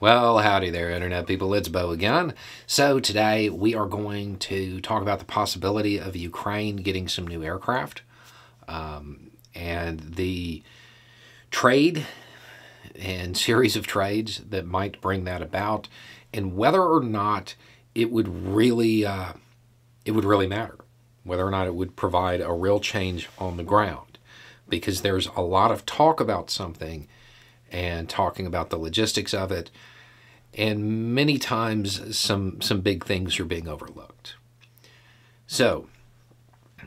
Well, howdy there, Internet people. It's Beau again. So, today we are going to talk about the possibility of Ukraine getting some new aircraft um, and the trade and series of trades that might bring that about, and whether or not it would really uh, it would really matter, whether or not it would provide a real change on the ground, because there's a lot of talk about something and talking about the logistics of it. And many times, some some big things are being overlooked. So,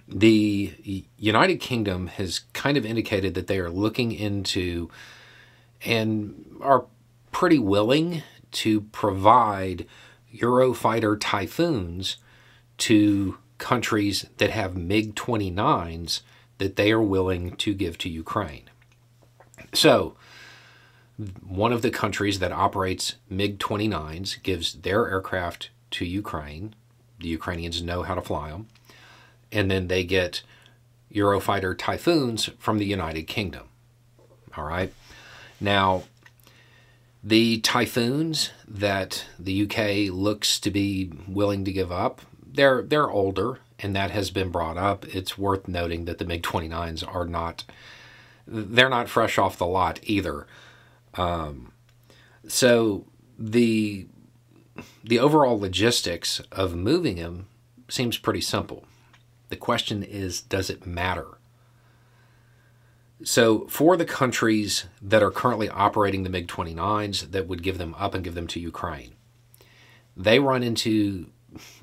the United Kingdom has kind of indicated that they are looking into and are pretty willing to provide Eurofighter Typhoons to countries that have MiG 29s that they are willing to give to Ukraine. So, one of the countries that operates MiG 29s gives their aircraft to Ukraine. The Ukrainians know how to fly them. And then they get Eurofighter Typhoons from the United Kingdom. All right. Now, the Typhoons that the UK looks to be willing to give up, they're they're older, and that has been brought up. It's worth noting that the MiG 29s are not they're not fresh off the lot either. Um, so the the overall logistics of moving him seems pretty simple. The question is, does it matter? So, for the countries that are currently operating the MiG 29s that would give them up and give them to Ukraine, they run into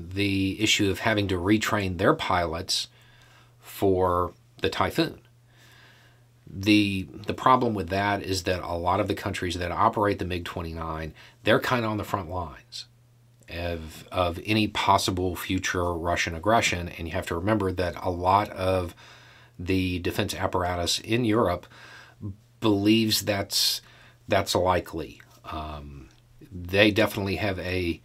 the issue of having to retrain their pilots for the Typhoon the the problem with that is that a lot of the countries that operate the MiG 29 they're kind of on the front lines of of any possible future Russian aggression. And you have to remember that a lot of the defense apparatus in Europe believes that's that's likely. Um, they definitely have a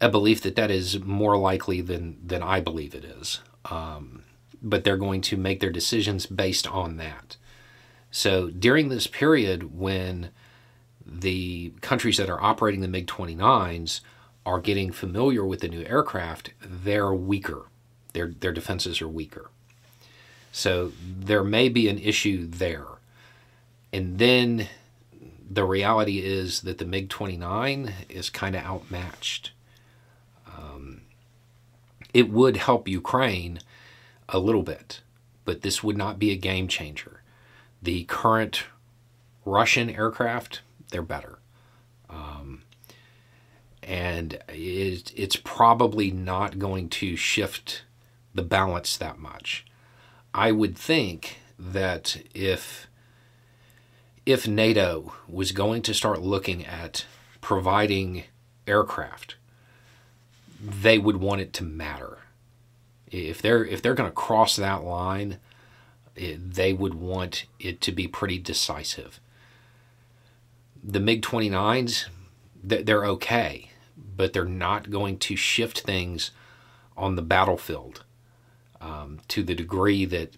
a belief that that is more likely than than I believe it is. Um, but they're going to make their decisions based on that. So during this period when the countries that are operating the MiG 29s are getting familiar with the new aircraft, they're weaker. Their, their defenses are weaker. So there may be an issue there. And then the reality is that the MiG 29 is kind of outmatched. Um, it would help Ukraine a little bit, but this would not be a game changer. The current Russian aircraft, they're better. Um, and it, it's probably not going to shift the balance that much. I would think that if if NATO was going to start looking at providing aircraft, they would want it to matter. If they're if they're going to cross that line, it, they would want it to be pretty decisive. The MiG 29s, they're okay, but they're not going to shift things on the battlefield um, to the degree that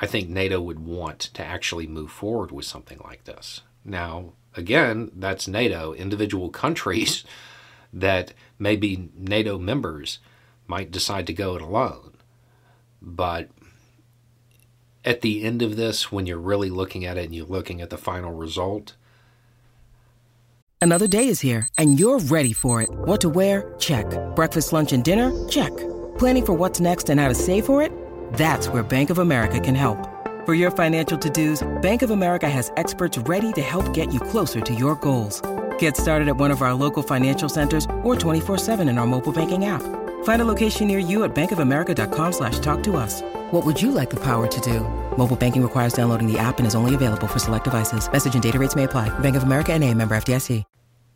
I think NATO would want to actually move forward with something like this. Now, again, that's NATO. Individual countries that may be NATO members might decide to go it alone. But at the end of this, when you're really looking at it and you're looking at the final result, Another day is here and you're ready for it. What to wear? Check. Breakfast, lunch, and dinner? Check. Planning for what's next and how to save for it? That's where Bank of America can help. For your financial to dos, Bank of America has experts ready to help get you closer to your goals. Get started at one of our local financial centers or 24 7 in our mobile banking app. Find a location near you at bankofamerica.com slash talk to us. What would you like the power to do? Mobile banking requires downloading the app and is only available for select devices. Message and data rates may apply. Bank of America and a member FDIC.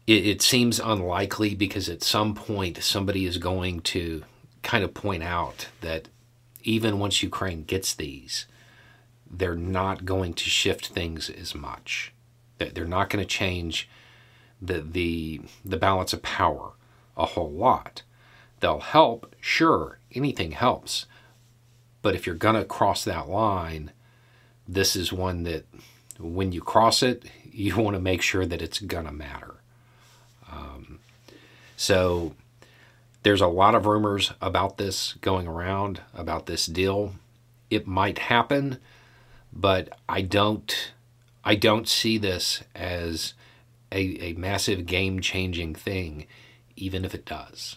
It, it seems unlikely because at some point somebody is going to kind of point out that even once Ukraine gets these, they're not going to shift things as much. They're not going to change the, the, the balance of power a whole lot. They'll help, sure, anything helps. But if you're going to cross that line, this is one that when you cross it, you want to make sure that it's going to matter. Um, so there's a lot of rumors about this going around, about this deal. It might happen, but I don't I don't see this as a, a massive game changing thing, even if it does.